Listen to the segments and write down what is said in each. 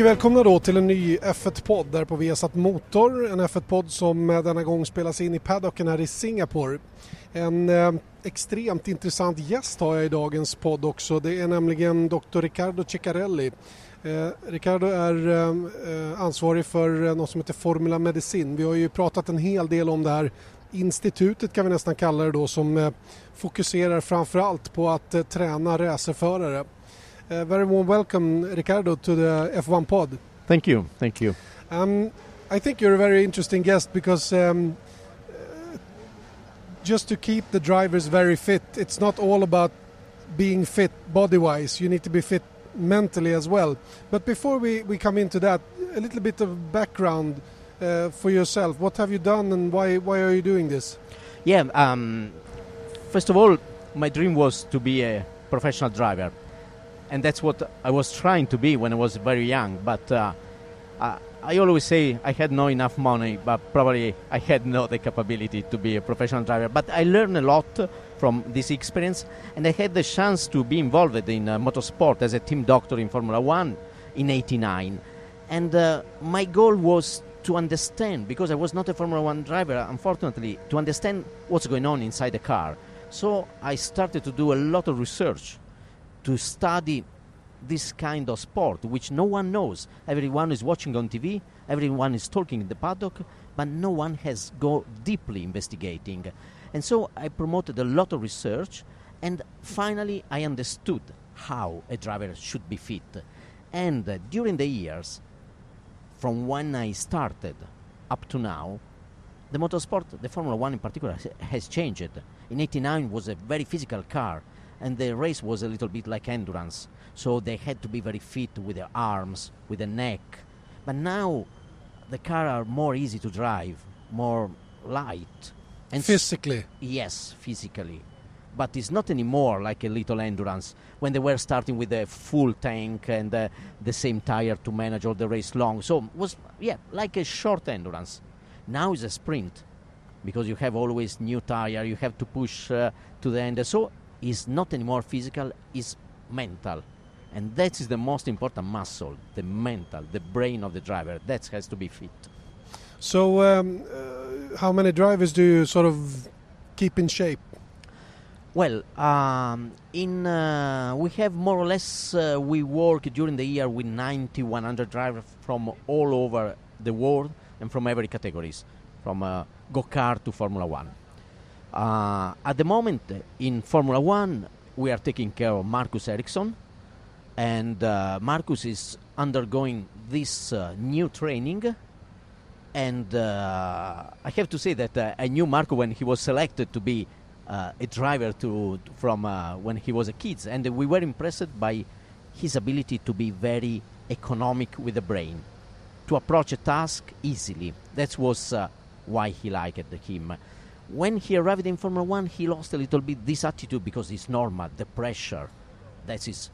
Mycket välkomna då till en ny F1-podd där på Viasat Motor. En F1-podd som denna gång spelas in i paddocken här i Singapore. En eh, extremt intressant gäst har jag i dagens podd också. Det är nämligen Dr. Riccardo Ceccarelli. Eh, Riccardo är eh, eh ansvarig för eh, något som heter Formula Medicin. Vi har ju pratat en hel del om det här institutet kan vi nästan kalla det då som eh, fokuserar framförallt på att eh, träna racerförare. Uh, very warm welcome, Riccardo, to the F1 pod. Thank you, thank you. Um, I think you're a very interesting guest because um, uh, just to keep the drivers very fit, it's not all about being fit body wise, you need to be fit mentally as well. But before we, we come into that, a little bit of background uh, for yourself. What have you done and why, why are you doing this? Yeah, um, first of all, my dream was to be a professional driver and that's what I was trying to be when I was very young. But uh, I, I, always say I had no enough money, but probably I had no the capability to be a professional driver. But I learned a lot from this experience, and I had the chance to be involved in uh, motorsport as a team doctor in Formula One in '89. And uh, my goal was to understand, because I was not a Formula One driver, unfortunately, to understand what's going on inside the car. So I started to do a lot of research to study this kind of sport, which no one knows. Everyone is watching on TV, everyone is talking in the paddock, but no one has go deeply investigating. And so I promoted a lot of research, and finally I understood how a driver should be fit. And uh, during the years, from when I started up to now, the motorsport, the Formula One in particular, has changed. In '89 was a very physical car and the race was a little bit like endurance. So they had to be very fit with their arms, with the neck. But now the car are more easy to drive, more light. And physically? S- yes, physically. But it's not anymore like a little endurance when they were starting with a full tank and uh, the same tire to manage all the race long. So it was yeah like a short endurance. Now it's a sprint because you have always new tire. You have to push uh, to the end. So is not anymore physical, is mental. And that is the most important muscle, the mental, the brain of the driver. That has to be fit. So, um, uh, how many drivers do you sort of keep in shape? Well, um, in uh, we have more or less uh, we work during the year with 90, 100 drivers from all over the world and from every categories, from uh, go kart to Formula One. Uh, at the moment in Formula One, we are taking care of Marcus Ericsson, and uh, Marcus is undergoing this uh, new training. And uh, I have to say that uh, I knew Marco when he was selected to be uh, a driver to from when he was a kid, and we were impressed by his ability to be very economic with the brain, to approach a task easily. That was why he liked him when he arrived in Formula One, he lost a little bit this attitude because it's normal, the pressure. That is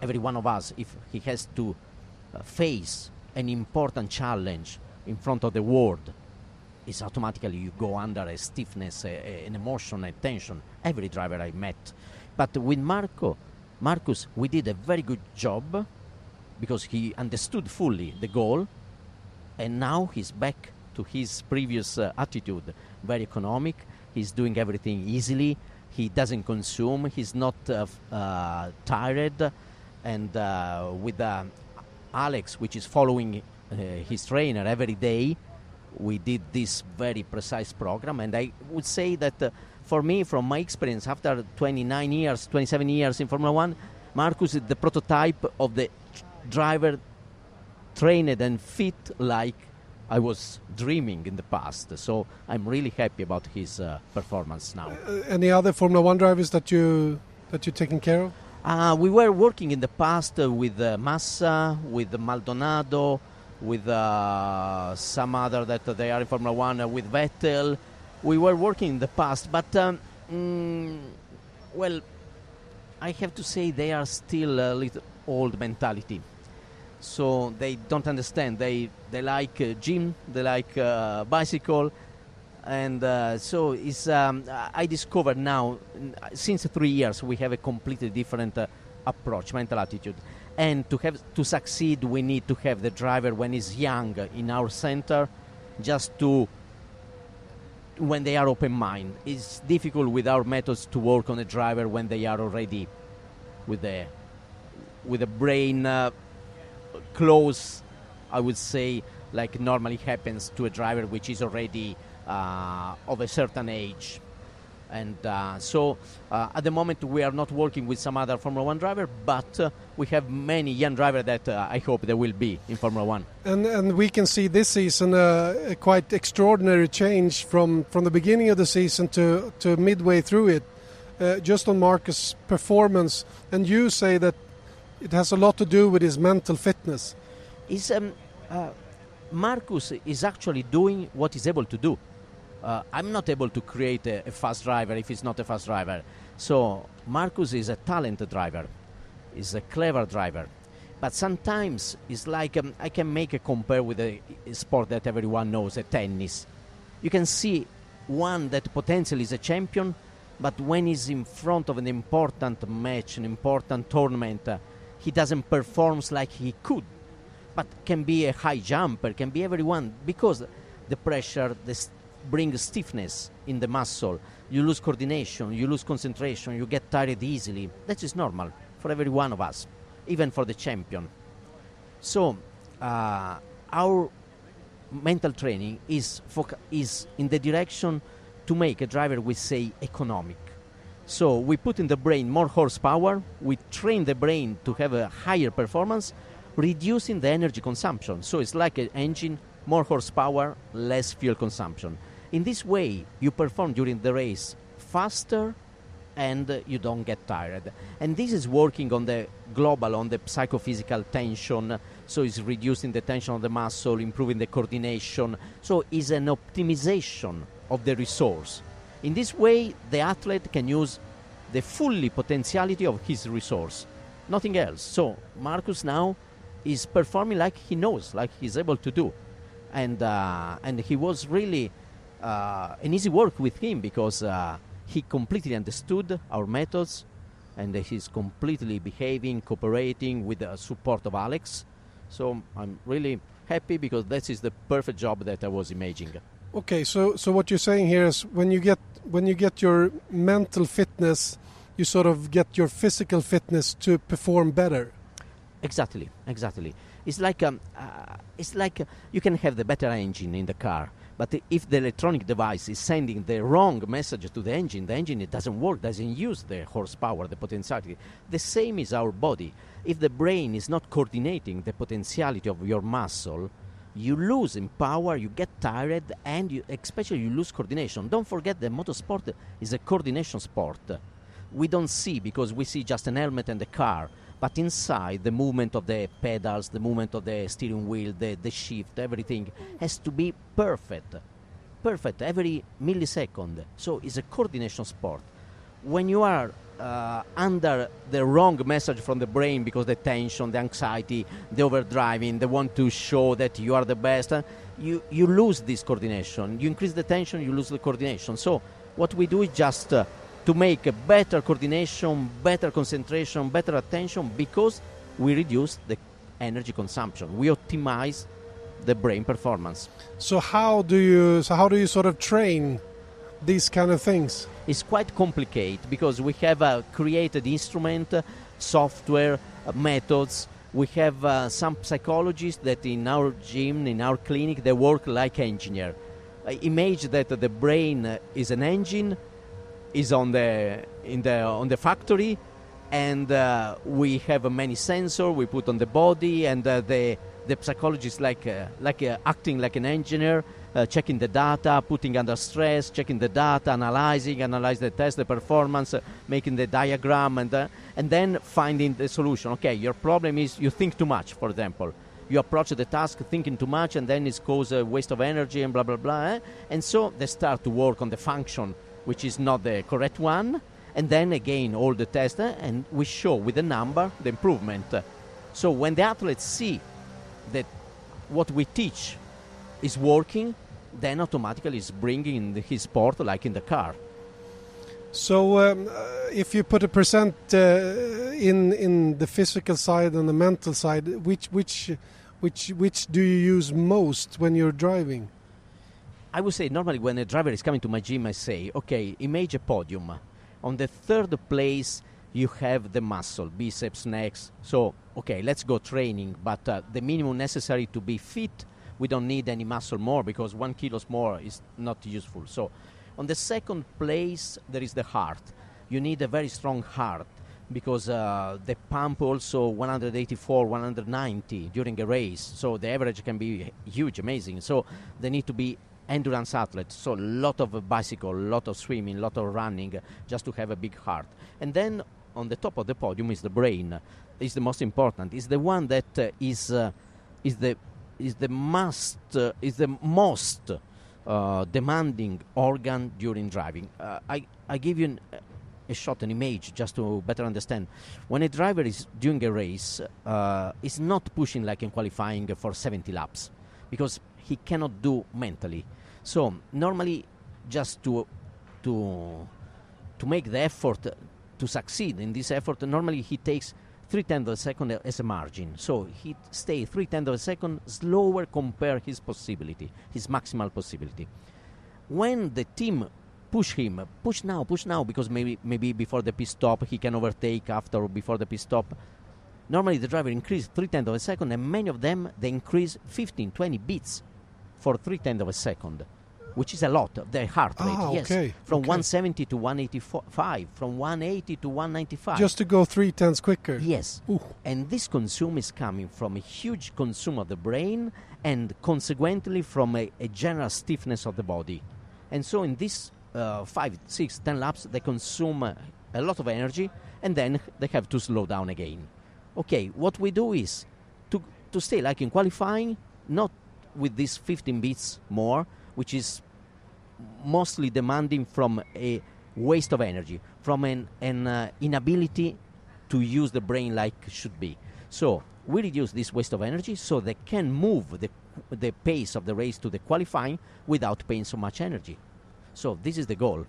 every one of us. If he has to uh, face an important challenge in front of the world, it's automatically you go under a stiffness, a, a, an emotion, a tension. Every driver I met. But with Marco, Marcus, we did a very good job because he understood fully the goal, and now he's back to his previous uh, attitude very economic. He's doing everything easily. He doesn't consume. He's not uh, uh, tired. And uh, with Alex, which is following his trainer every day, we did this very precise program. And I would say that for me, from my experience, after 29 years, 27 years in Formula One, Marcus is the prototype of the driver trained and fit like I was dreaming in the past. So I'm really happy about his uh, performance now. Uh, any other Formula One drivers that you that you're taking care of? Uh, we were working in the past uh, with uh, Massa, with Maldonado, with uh, some other that they are in Formula One, with Vettel. We were working in the past, but um, mm, well, I have to say they are still a little old mentality so they don't understand. They they like uh, gym, they like uh, bicycle, and uh, so it's. Um, I discovered now, since three years, we have a completely different uh, approach, mental attitude, And to have to succeed, we need to have the driver when he's young in our center, just to when they are open mind. It's difficult with our methods to work on a driver when they are already with the with the brain uh, close. I would say like normally happens to a driver which is already uh, of a certain age. And uh, so uh, at the moment we are not working with some other Formula One driver, but uh, we have many young drivers that uh, I hope there will be in Formula One. And and we can see this season a quite extraordinary change from, from the beginning of the season to, to midway through it, uh, just on Marcus' performance. And you say that it has a lot to do with his mental fitness. Is um, Marcus is actually doing what he's able to do. Uh, I'm not able to create a, a, fast driver if he's not a fast driver. So Marcus is a talented driver, is a clever driver. But sometimes it's like um, I can make a compare with a, a sport that everyone knows, a tennis. You can see one that potentially is a champion, but when he's in front of an important match, an important tournament, uh, he doesn't perform like he could. But can be a high jumper, can be everyone because the pressure, the st- brings stiffness in the muscle. You lose coordination, you lose concentration, you get tired easily. That is normal for every one of us, even for the champion. So, uh, our mental training is is in the direction to make a driver we say economic. So we put in the brain more horsepower, we train the brain to have a higher performance, reducing the energy consumption. So it's like an engine, more horsepower, less fuel consumption. In this way, you perform during the race faster and you don't get tired. And this is working on the global, on the psychophysical tension. So it's reducing the tension of the muscle, improving the coordination. So it's an optimization of the resource. In this way, the athlete can use the fully potentiality of his resource, nothing else. So Marcus now is performing like he knows, like he's able to do, and uh, and he was really uh, an easy work with him because uh, he completely understood our methods and he's completely behaving, cooperating with the support of Alex. So I'm really happy because this is the perfect job that I was imagining. Okay, so so what you're saying here is when you get when you get your mental fitness, you sort of get your physical fitness to perform better. Exactly, exactly. It's like um, uh, it's like uh, you can have the better engine in the car, but if the electronic device is sending the wrong message to the engine, the engine it doesn't work, doesn't use the horsepower, the potentiality. The same is our body. If the brain is not coordinating the potentiality of your muscle, you lose in power, you get tired, and you, especially you lose coordination. Don't forget that motorsport is a coordination sport. We don't see because we see just an helmet and a car but inside the movement of the pedals, the movement of the steering wheel, the, the shift, everything has to be perfect. Perfect every millisecond. So it's a coordination sport. When you are uh, under the wrong message from the brain because the tension, the anxiety, the overdriving, they want to show that you are the best, uh, you, you lose this coordination. You increase the tension, you lose the coordination. So what we do is just uh, to make a better coordination, better concentration, better attention because we reduce the energy consumption. We optimize the brain performance. So how do you so how do you sort of train these kind of things? It's quite complicated because we have a created instrument, uh, software, uh, methods. We have uh, some psychologists that in our gym, in our clinic, they work like engineer. image that the brain uh, is an engine is on the in the on the factory, and uh, we have uh, many sensors we put on the body, and uh, the the psychologist like uh, like uh, acting like an engineer, uh, checking the data, putting under stress, checking the data, analyzing, analyze the test, the performance, making the diagram, and and then finding the solution. Okay, your problem is you think too much, for example you approach the task thinking too much and then it causes a waste of energy and blah blah blah eh? and so they start to work on the function which is not the correct one, and then again all the tests, uh, and we show with the number the improvement. So when the athletes see that what we teach is working, then automatically is bringing his sport like in the car. So, um, uh, if you put a percent uh, in in the physical side and the mental side, which which which which do you use most when you're driving? I would say normally when a driver is coming to my gym, I say, okay, image a podium. On the third place, you have the muscle, biceps, necks. So, okay, let's go training, but uh, the minimum necessary to be fit, we don't need any muscle more because one kilos more is not useful. So, on the second place, there is the heart. You need a very strong heart because uh, the pump also 184, 190 during a race. So the average can be huge, amazing. So they need to be endurance athletes. So a lot of bicycle, a lot of swimming, a lot of running, just to have a big heart. And then on the top of the podium is the brain. Is the most important. Is the one that uh, is uh, is the is the must uh, is the most uh, demanding organ during driving. Uh, I, I give you an, a shot, an image, just to better understand. When a driver is doing a race, uh, is not pushing like in qualifying for 70 laps because he cannot do mentally. So normally, just to to to make the effort to succeed in this effort, normally he takes three tenths of a second as a margin. So he stay three tenths of a second slower compare his possibility, his maximal possibility. When the team push him, push now, push now, because maybe maybe before the pit stop he can overtake after or before the pit stop. Normally the driver increase three tenths of a second, and many of them they increase 15, 20 beats for three tenths of a second which is a lot of their heart rate. Ah, yes, okay, from okay. 170 to 185, from 180 to 195. Just to go three tenths quicker. yes, Ooh. and this consume is coming from a huge consume of the brain and consequently from a, a general stiffness of the body. And so in this uh, five, six, ten laps, they consume uh, a lot of energy and then they have to slow down again. Okay, what we do is to, to stay like in qualifying, not with these 15 beats more, which is mostly demanding from a waste of energy, from an, an uh, inability to use the brain like it should be. So we reduce this waste of energy so they can move the, the pace of the race to the qualifying without paying so much energy. So this is the goal.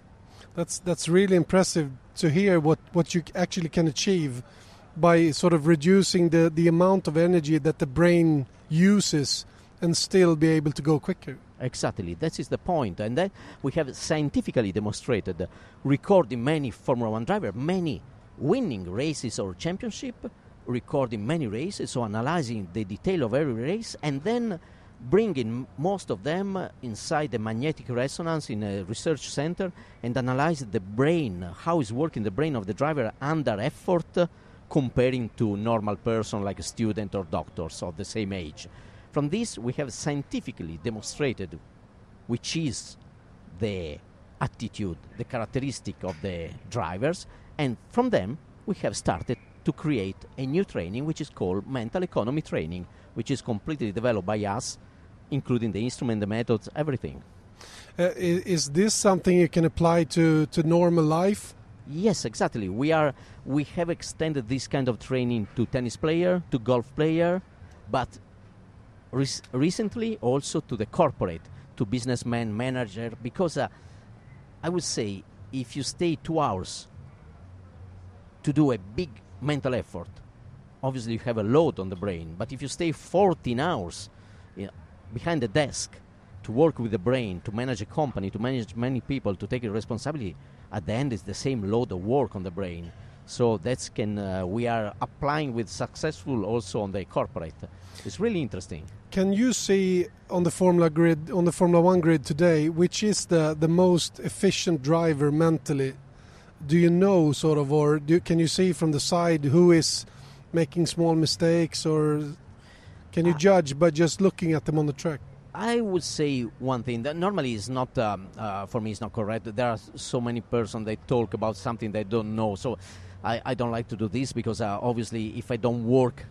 That's that's really impressive to hear what, what you actually can achieve by sort of reducing the, the amount of energy that the brain uses and still be able to go quicker. Exactly, that is the point, and then we have scientifically demonstrated, recording many Formula One drivers, many winning races or championship, recording many races, so analyzing the detail of every race, and then bringing most of them inside the magnetic resonance in a research center and analyze the brain, how is working the brain of the driver under effort, comparing to normal person like a student or doctors of the same age. From this, we have scientifically demonstrated which is the attitude, the characteristic of the drivers, and from them, we have started to create a new training which is called mental economy training, which is completely developed by us, including the instrument, the methods, everything. Uh, i- is this something you can apply to, to normal life? Yes, exactly. We are we have extended this kind of training to tennis player, to golf player, but rec- recently also to the corporate, to businessman, manager, because uh, I would say if you stay two hours to do a big mental effort, obviously you have a load on the brain. But if you stay 14 hours you know, behind the desk to work with the brain, to manage a company, to manage many people, to take responsibility, at the end it's the same load of work on the brain. So that's can uh, we are applying with successful also on the corporate. It's really interesting. Can you see on the Formula grid, on the Formula One grid today, which is the, the most efficient driver mentally? Do you know, sort of, or do, can you see from the side who is making small mistakes, or can you Ah. judge by just looking at them on the track? I would say one thing that normally is not um, uh, for me is not correct. There are so many persons they talk about something they don't know. So I, I don't like to do this because uh, obviously if I don't work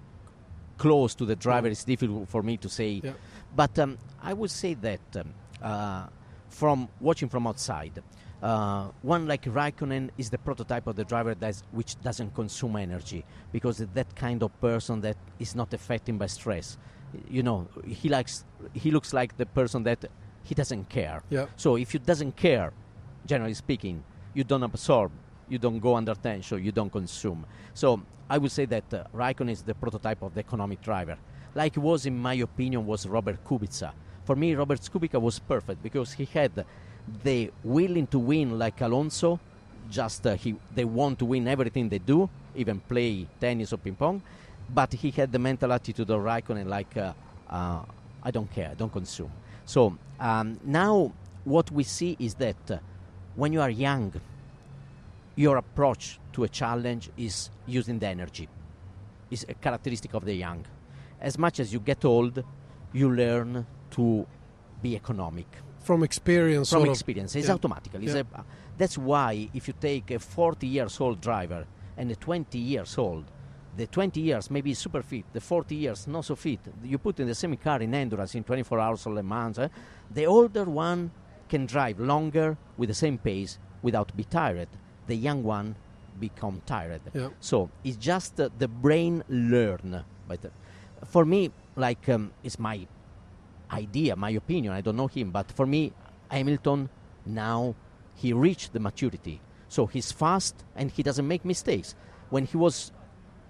close to the driver, it's difficult for me to say. Yeah. But um, I would say that um, uh, from watching from outside, uh, one like Raikkonen is the prototype of the driver that's, which doesn't consume energy because that kind of person that is not affected by stress. You know, he likes he looks like the person that he doesn't care. Yeah. So if you doesn't care, generally speaking, you don't absorb, you don't go under tension, you don't consume. So I would say that uh, Raikkonen is the prototype of the economic driver. Like was, in my opinion, was Robert Kubica. For me, Robert Kubica was perfect because he had the willing to win like Alonso. Just uh, he, they want to win everything they do, even play tennis or ping pong. But he had the mental attitude of Raikkonen, like uh, uh, I don't care, I don't consume. So um, now what we see is that uh, when you are young, your approach to a challenge is using the energy. Is a characteristic of the young. As much as you get old, you learn to be economic. From experience, From sort of. experience, it's Yeah. automatic. It's Yeah. a- that's why if you take a 40 years old driver and a 20 years old, the 20 years maybe super fit, the 40 years not so fit. You put in the same car in endurance in 24 hours or Le Mans. eh, the older one can drive longer with the same pace without be tired. The young one become tired. Yeah. So it's just uh, the brain learn. But uh, for me, like um, it's my idea, my opinion. I don't know him, but for me, Hamilton now he reached the maturity. So he's fast and he doesn't make mistakes. When he was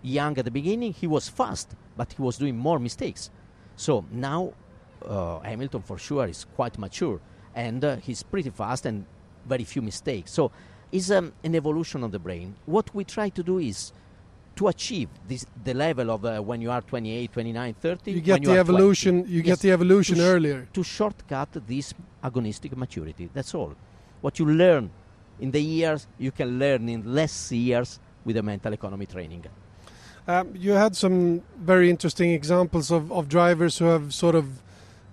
young at the beginning, he was fast, but he was doing more mistakes. So now uh, Hamilton for sure is quite mature and uh, he's pretty fast and very few mistakes. So it's um, an evolution of the brain. What we try to do is to achieve this the level of uh, when you are 28, 29, 30. You when get you the are 20. evolution. You Yes, get the evolution to sh- earlier. to shortcut this agonistic maturity. That's all. What you learn in the years, you can learn in less years with the mental economy training. Um, you had some very interesting examples of, of drivers who have sort of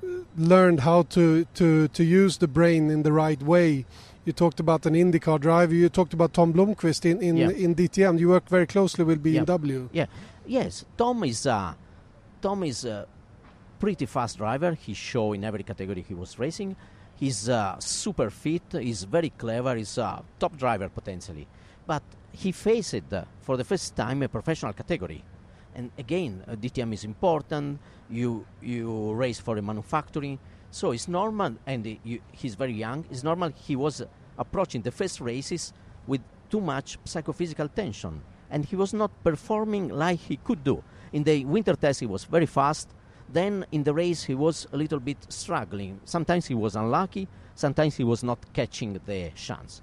uh, learned how to, to, to use the brain in the right way. You talked about an IndyCar driver. You talked about Tom Blomqvist in, in, Yeah. in DTM. You work very closely with BMW. Yeah. BMW. Yes, Tom is uh, Tom is a pretty fast driver. He show in every category he was racing. He's uh, super fit. He's very clever. He's a top driver potentially, but he faced uh, for the first time a professional category. And again, uh, DTM is important. You you race for a manufacturing, so it's normal. And he's very young. It's normal. He was approaching the first races with too much psychophysical tension, and he was not performing like he could do. In the winter test, he was very fast. Then in the race, he was a little bit struggling. Sometimes he was unlucky. Sometimes he was not catching the chance.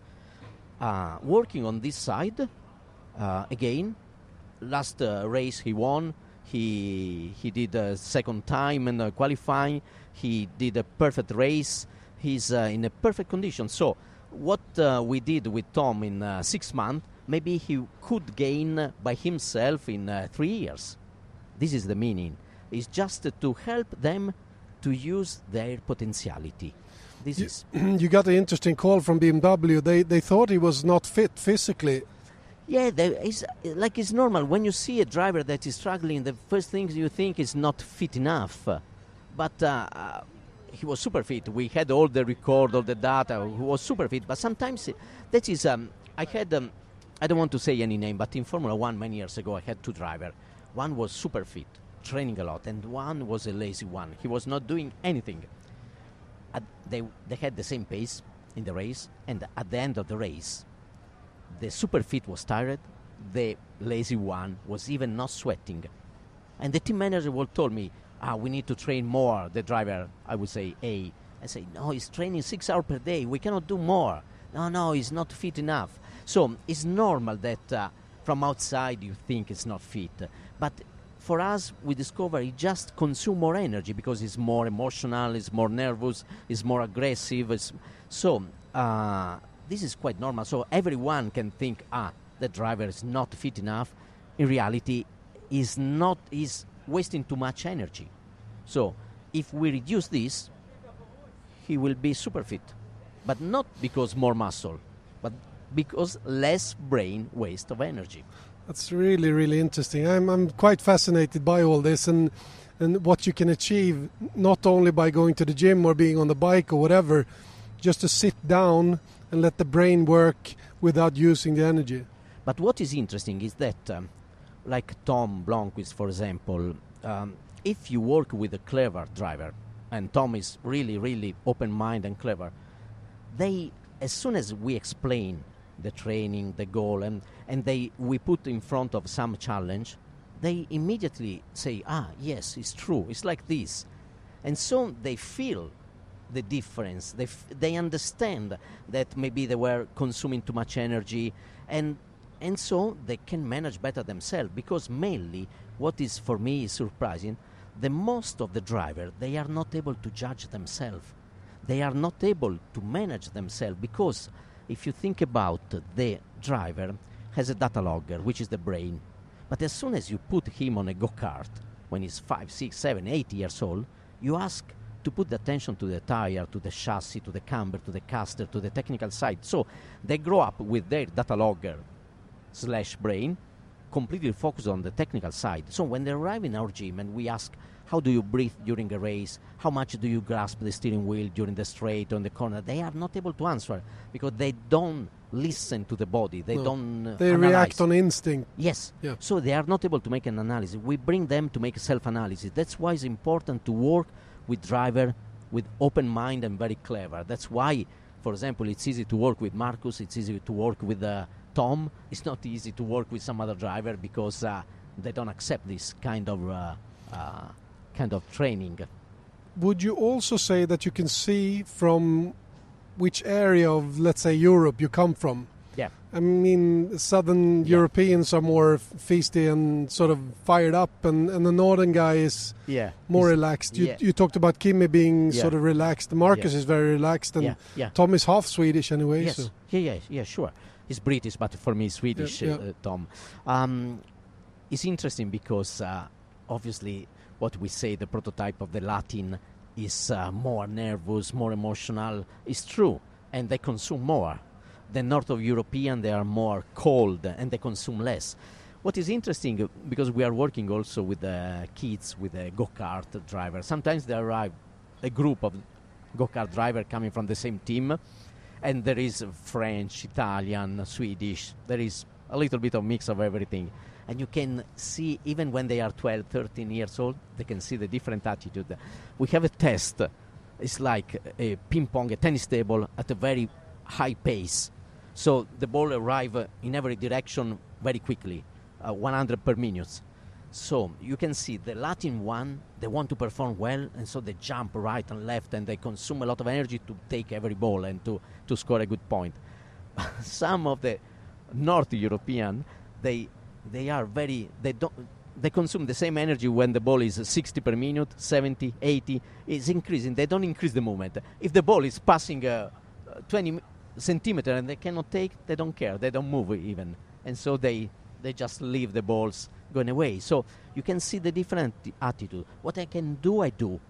Uh, working on this side, uh, again, last uh, race he won. He he did a second time in qualifying. He did a perfect race. He's uh, in a perfect condition. So what uh, we did with Tom in uh, six months, maybe he could gain by himself in uh, three years. This is the meaning. It's just to help them to use their potentiality. This You- is you got an interesting call from BMW. They they thought he was not fit physically. Yeah, like it's normal. When you see a driver that is struggling, the first thing you think is not fit enough. But uh, uh, he was super fit. We had all the record, all the data. He was super fit. But sometimes it- that is. Um, I had. Um, I don't want to say any name, but in Formula One many years ago, I had two drivers. One was super fit, training a lot, and one was a lazy one. He was not doing anything. They they had the same pace in the race, and at the end of the race, the super fit was tired, the lazy one was even not sweating. And the team manager will told me, ah, we need to train more. The driver, I would say A. I say, no, he's training six hours per day. We cannot do more. No, no, he's not fit enough. So it's normal that uh, from outside you think it's not fit. But for us, we discover he just consume more energy because he's more emotional, he's more nervous, he's more aggressive. It's, so uh, this is quite normal. So everyone can think, ah, the driver is not fit enough. In reality, is not is wasting too much energy. So if we reduce this, he will be super fit, but not because more muscle, but because less brain waste of energy. That's really really interesting. I'm I'm quite fascinated by all this and and what you can achieve not only by going to the gym or being on the bike or whatever, just to sit down and let the brain work without using the energy. But what is interesting is that, um, like Tom Blomqvist, for example, um, if you work with a clever driver, and Tom is really, really open-minded and clever, they, as soon as we explain the training, the goal, and, and they we put in front of some challenge, they immediately say, ah, yes, it's true, it's like this. And so they feel the difference. They, f- they understand that maybe they were consuming too much energy, and, and so they can manage better themselves. Because mainly, what is for me is surprising, the most of the driver they are not able to judge themselves. They are not able to manage themselves because if you think about the driver has a data logger, which is the brain. But as soon as you put him on a go kart, when he's five, six, seven, eight years old, you ask to put the attention to the tire, to the chassis, to the camber, to the caster, to the technical side. So they grow up with their data logger slash brain completely focused on the technical side. So when they arrive in our gym and we ask, how do you breathe during a race? How much do you grasp the steering wheel during the straight or in the corner? They are not able to answer because they don't listen to the body. They No. don't. Uh, They analyze. react on instinct. Yes. Yeah. So they are not able to make an analysis. We bring them to make a self-analysis. That's why it's important to work with driver with open mind and very clever. That's why, for example, it's easy to work with Marcus. It's easy to work with uh, Tom. It's not easy to work with some other driver because uh, they don't accept this kind of uh, uh, kind of training. Would you also say that you can see from which area of, let's say, Europe you come from? Yeah. I mean, southern Yeah. Europeans are more feisty and sort of fired up, and, and the northern guy is Yeah. more relaxed. You, yeah. you talked about Kimi being Yeah. sort of relaxed. Marcus is very relaxed, and. Tom is half Swedish anyway. Yes. So. Yeah, yeah, yeah, sure. He's British, but for me, Swedish, uh, Tom. Um, it's interesting because uh, obviously, what we say, the prototype of the Latin is uh, more nervous, more emotional. It's true, and they consume more. The North of European, they are more cold and they consume less. What is interesting, uh, because we are working also with the kids, with the go kart driver, sometimes they arrive a group of go kart driver coming from the same team, and there is French, Italian, Swedish. There is a little bit of mix of everything. And you can see, even when they are 12, 13 years old, they can see the different attitude. We have a test. It's like a ping pong, a tennis table at a very high pace. So the ball arrive in every direction very quickly, uh, 100 per minute. So you can see the Latin one, they want to perform well, and so they jump right and left, and they consume a lot of energy to take every ball and to, to score a good point. Some of the North European, they they are very they don't they consume the same energy when the ball is 60 per minute, 70, 80. It's increasing. They don't increase the movement. If the ball is passing uh, uh, 20 m- centimeter and they cannot take, they don't care. They don't move even, and so they they just leave the balls going away. So you can see the different attitude. What I can do, I do.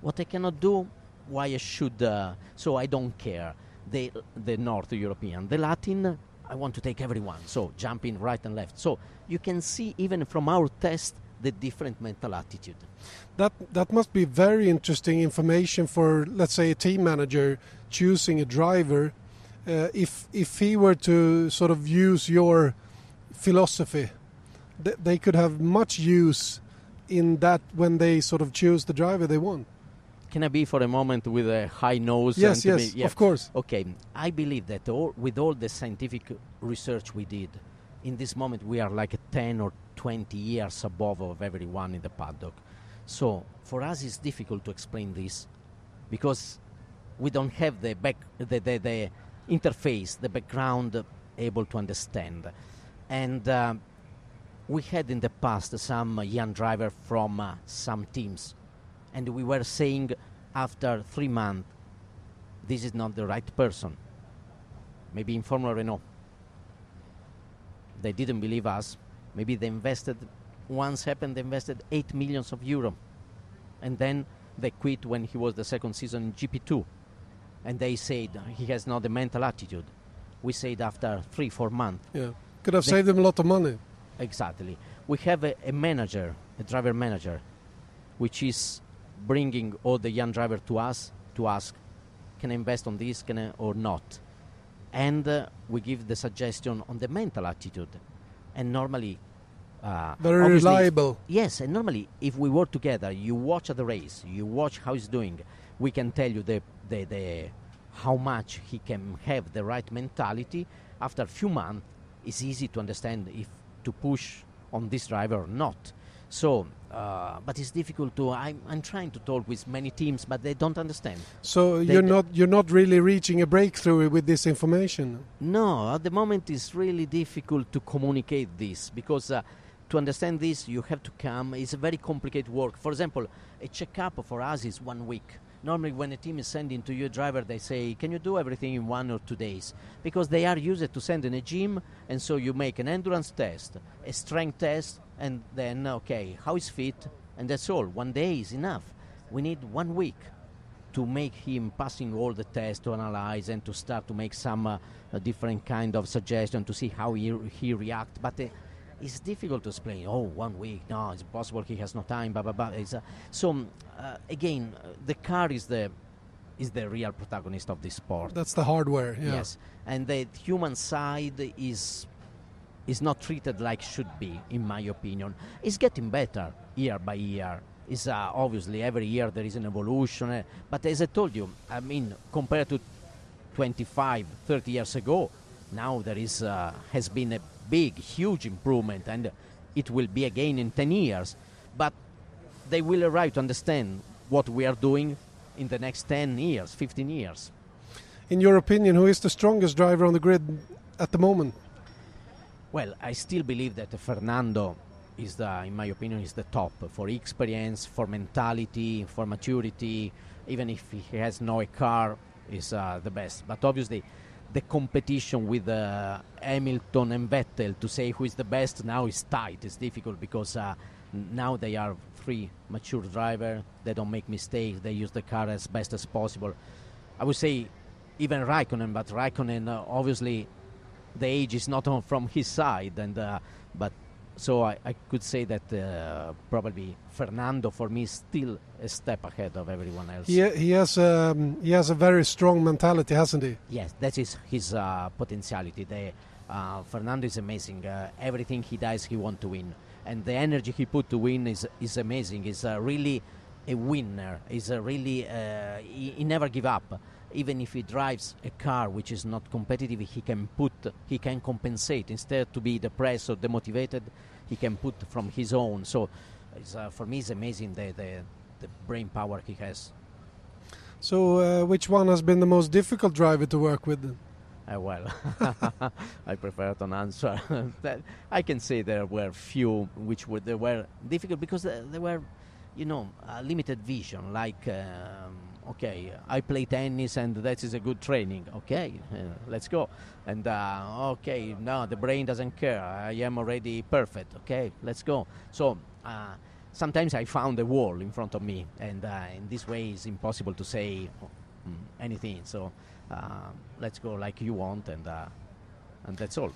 What I cannot do, why I should. Uh, so I don't care. The the North European, the Latin, I want to take everyone. So jumping right and left. So you can see even from our test the different mental attitude. That that must be very interesting information for, let's say, a team manager choosing a driver. Uh, if if he were to sort of use your philosophy, th- they could have much use in that when they sort of choose the driver they want. Can I be for a moment with a high nose? Yes, and yes, be- yeah. of course. Okay, I believe that all, with all the scientific research we did, in this moment we are like 10 or 20 years above of everyone in the paddock. So for us it's difficult to explain this because we don't have the back the, the, the interface, the background able to understand. And um, we had in the past some young driver from uh, some teams and we were saying after three months this is not the right person. Maybe in Formula Renault. They didn't believe us. Maybe they invested, once happened, they invested 8 millions of euro. And then they quit when he was the second season in GP2. And they said he has not the mental attitude. We said after three, four months. Yeah, could have saved them a lot of money. Exactly. We have a, a manager, a driver manager, which is bringing all the young driver to us to ask, can I invest on this, can I, or not? And uh, we give the suggestion on the mental attitude. And normally, uh, Very reliable. Yes, and normally if we work together, you watch the race, you watch how he's doing, we can tell you the, the, the how much he can have the right mentality, after a few months, it's easy to understand if to push on this driver or not. So, uh, but it's difficult to. I'm, I'm trying to talk with many teams, but they don't understand. So They- you're not you're not really reaching a breakthrough with this information. No, at the moment it's really difficult to communicate this because uh, to understand this you have to come. It's a very complicated work. For example, a checkup for us is one week. Normally, when a team is sending to you a driver, they say, "Can you do everything in one or two days?" Because they are used to send in a gym, and so you make an endurance test, a strength test, and then okay, how is fit, and that's all. One day is enough. We need one week to make him passing all the tests to analyze and to start to make some uh, different kind of suggestion to see how he, he react but uh, it's difficult to explain oh one week no it's possible he has no time blah blah blah it's, uh, so um, uh, again uh, the car is the is the real protagonist of this sport That's the hardware. Yeah. Yes, and the human side is is not treated like should be, in my opinion. It's getting better year by year. It's uh, obviously every year there is an evolution, uh, but as I told you, I mean, compared to 25, 30 years ago, now there is uh, has been a big, huge improvement, and it will be again in 10 years. But they will arrive to understand what we are doing in the next 10 years, 15 years. In your opinion, who is the strongest driver on the grid at the moment? Well, I still believe that Fernando is the, in my opinion, is the top for experience, for mentality, for maturity. Even if he has no car, is uh, the best. But obviously, the competition with uh, Hamilton and Vettel to say who is the best now is tight. It's difficult because uh, now they are three mature driver. They don't make mistakes. They use the car as best as possible. I would say even Raikkonen, but Raikkonen uh, obviously the age is not on from his side, and uh, but so I, I could say that uh, probably Fernando for me is still a step ahead of everyone else. He, he has um, he has a very strong mentality, hasn't he? Yes, that is his uh, potentiality. The, uh, Fernando is amazing. Uh, everything he does, he wants to win, and the energy he put to win is is amazing. He's uh, really a winner. He's a really uh, he, he never give up. Even if he drives a car which is not competitive, he can put he can compensate instead to be depressed or demotivated. He can put from his own. So, it's, uh, for me, it's amazing the, the the brain power he has. So, uh, which one has been the most difficult driver to work with? Uh, well, I prefer to answer. that I can say there were few which were they were difficult because they, they were, you know, uh, limited vision. Like, um, okay, I play tennis and that is a good training. Okay, uh, let's go. And uh, okay, no, the brain doesn't care. I am already perfect. Okay, let's go. So. Uh, Sometimes I found a wall in front of me, and uh, in this way, it's impossible to say mm, anything. So uh, let's go like you want, and uh, and that's all.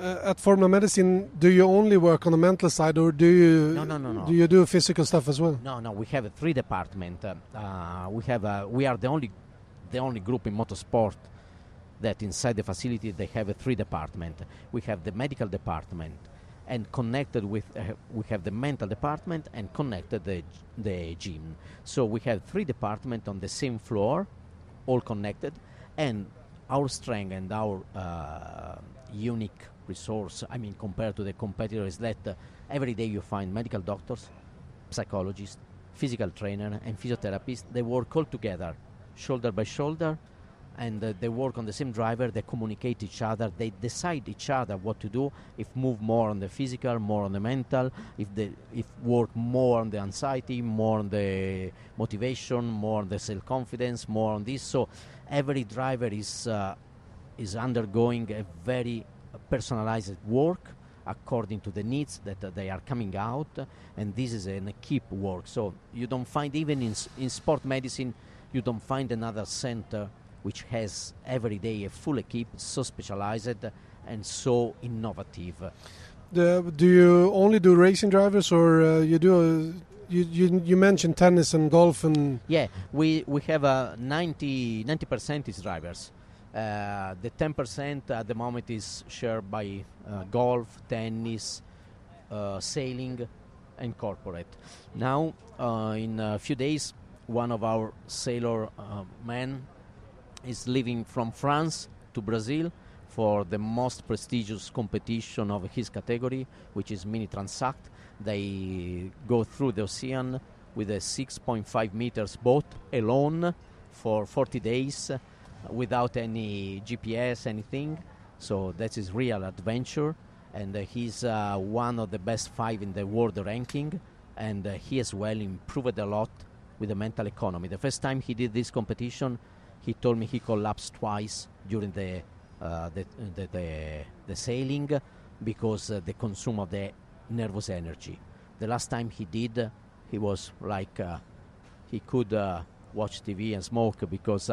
Uh, at Formula Medicine, do you only work on the mental side, or do you No, no, no, no. do you do physical stuff as well? No, no, we have a three department. Uh, we have uh, we are the only the only group in motorsport that inside the facility they have a three department. We have the medical department, and connected with uh, we have the mental department and connected the the gym. So we have three departments on the same floor, all connected, and our strength and our uh, unique resource. I mean, compared to the competitors, that uh, every day you find medical doctors, psychologists, physical trainer, and physiotherapists. They work all together, shoulder by shoulder, and uh, they work on the same driver. They communicate each other. They decide each other what to do. If move more on the physical, more on the mental. If they if work more on the anxiety, more on the motivation, more on the self confidence, more on this. So every driver is uh, is undergoing a very personalized work according to the needs that uh, they are coming out and this is an equip work so you don't find even in, in sport medicine you don't find another center which has every day a full equip so specialized and so innovative The, do you only do racing drivers, or uh, you do? Uh, you, you you mentioned tennis and golf and Yeah, we we have a 90 percent is drivers. Uh, the 10% at the moment is shared by uh, golf, tennis, uh, sailing, and corporate. Now, uh, in a few days, one of our sailor uh, men is leaving from France to Brazil for the most prestigious competition of his category, which is Mini Transat. They go through the ocean with a 6.5 meters boat alone for 40 days without any GPS, anything. So that is real adventure, and uh, he's uh, one of the best five in the world ranking, and uh, he as well improved a lot with the mental economy. The first time he did this competition, he told me he collapsed twice during the uh, the, the, the, the sailing because uh, the consume of the nervous energy. The last time he did, he was like he could watch TV and smoke because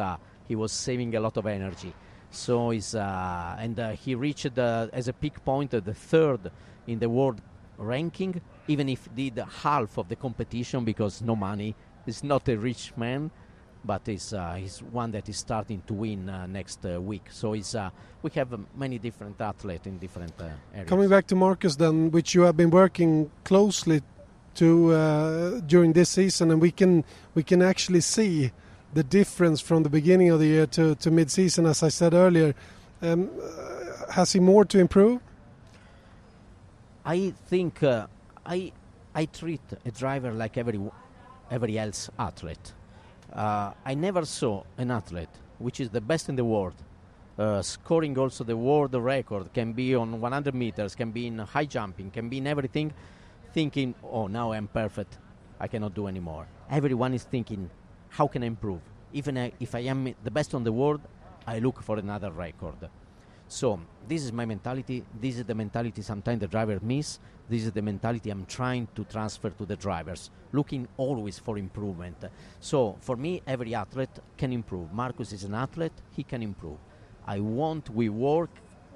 he was saving a lot of energy. So is uh, and he reached as a peak point the third in the world ranking, even if did half of the competition because no money. He's not a rich man, but he's, uh, he's one that is starting to win uh, next uh, week. So he's, uh, we have um, many different athletes in different uh, areas. Coming back to Marcus, then, which you have been working closely to uh, during this season, and we can we can actually see the difference from the beginning of the year to, to mid-season, as I said earlier. Um, has he more to improve? I think I I treat a driver like every every else athlete uh, I never saw an athlete which is the best in the world, uh, scoring also the world record, can be on 100 meters, can be in high jumping, can be in everything, thinking, oh, now I'm perfect, I cannot do anymore. Everyone is thinking, how can I improve? Even if I am the best on the world, I look for another record. So this is my mentality. This is the mentality sometimes the driver miss. This is the mentality I'm trying to transfer to the drivers, looking always for improvement. So for me, every athlete can improve. Marcus is an athlete; he can improve. I want we work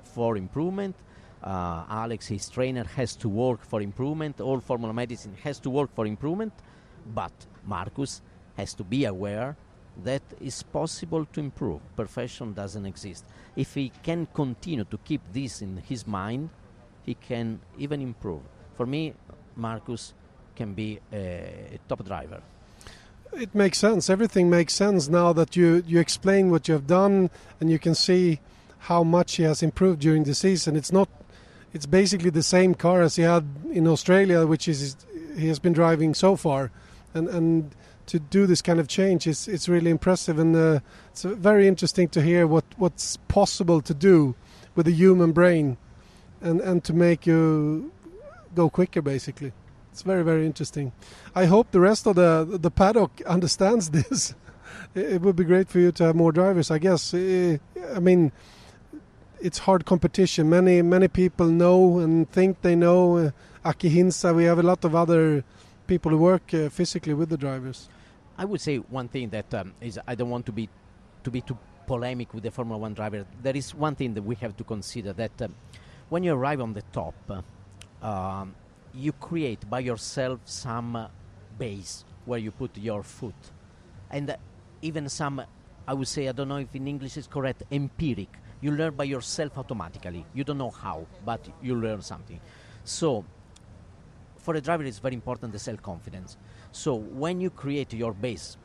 for improvement. Uh, Alex, his trainer, has to work for improvement. All Formula Medicine has to work for improvement, but Marcus has to be aware that it's possible to improve. Perfection doesn't exist. If he can continue to keep this in his mind, he can even improve. For me, Marcus can be a, top driver. It makes sense. Everything makes sense now that you, you explain what you have done and you can see how much he has improved during the season. It's not it's basically the same car as he had in Australia, which is he has been driving so far, and and to do this kind of change is it's really impressive. And uh, it's very interesting to hear what what's possible to do with the human brain and and to make you go quicker basically. It's very very interesting. I hope the rest of the the paddock understands this. It would be great for you to have more drivers i guess. I mean it's hard competition. Many many people know and think they know. Uh, Aki Hintsa we have a lot of other people who work uh, physically with the drivers I would say one thing that um, is I don't want to be to be too polemic with the Formula One driver. There is one thing that we have to consider that um, when you arrive on the top, uh, um, you create by yourself some uh, base where you put your foot, and uh, even some. I would say I don't know if in English is correct. Empiric. You learn by yourself automatically. You don't know how, but you learn something. So, for a driver, it's very important the self confidence so when you create your base,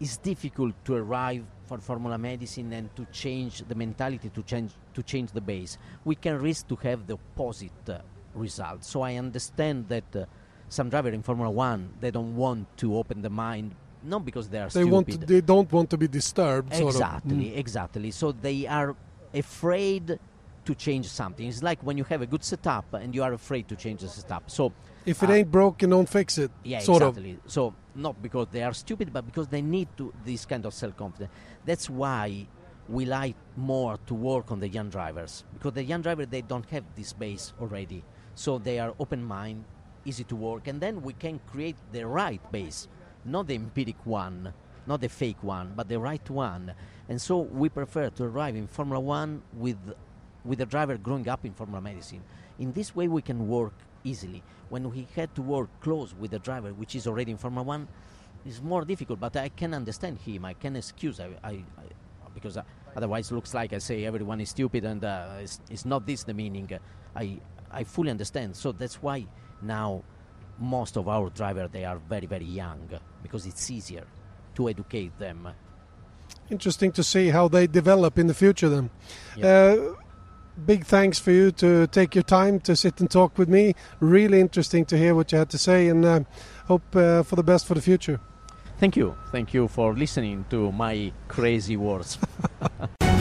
it's difficult to arrive for formula medicine and to change the mentality to change to change the base. We can risk to have the opposite uh, result. So I understand that uh, some driver in Formula One they don't want to open the mind not because they are they stupid. Want to, they don't want to be disturbed. Exactly, mm. exactly. So they are afraid to change something. It's like when you have a good setup and you are afraid to change the setup. So if it uh, ain't broken, don't fix it. Yeah, sort exactly. Of. So not because they are stupid, but because they need to this kind of self confidence. That's why we like more to work on the young drivers because the young driver they don't have this base already, so they are open mind, easy to work, and then we can create the right base, not the empiric one, not the fake one, but the right one. And so we prefer to arrive in Formula One with with a driver growing up in Formula Medicine. In this way, we can work easily. When we had to work close with the driver, which is already in Formula One, it's more difficult. But I can understand him. I can excuse. I, I, I because uh, otherwise it looks like I say everyone is stupid, and uh, it's, it's, not this the meaning. I I fully understand. So that's why now most of our drivers they are very very young because it's easier to educate them. Interesting to see how they develop in the future. Then. Uh, big thanks for you to take your time to sit and talk with me. Really interesting to hear what you had to say, and uh, hope uh, for the best for the future. Thank you. Thank you for listening to my crazy words.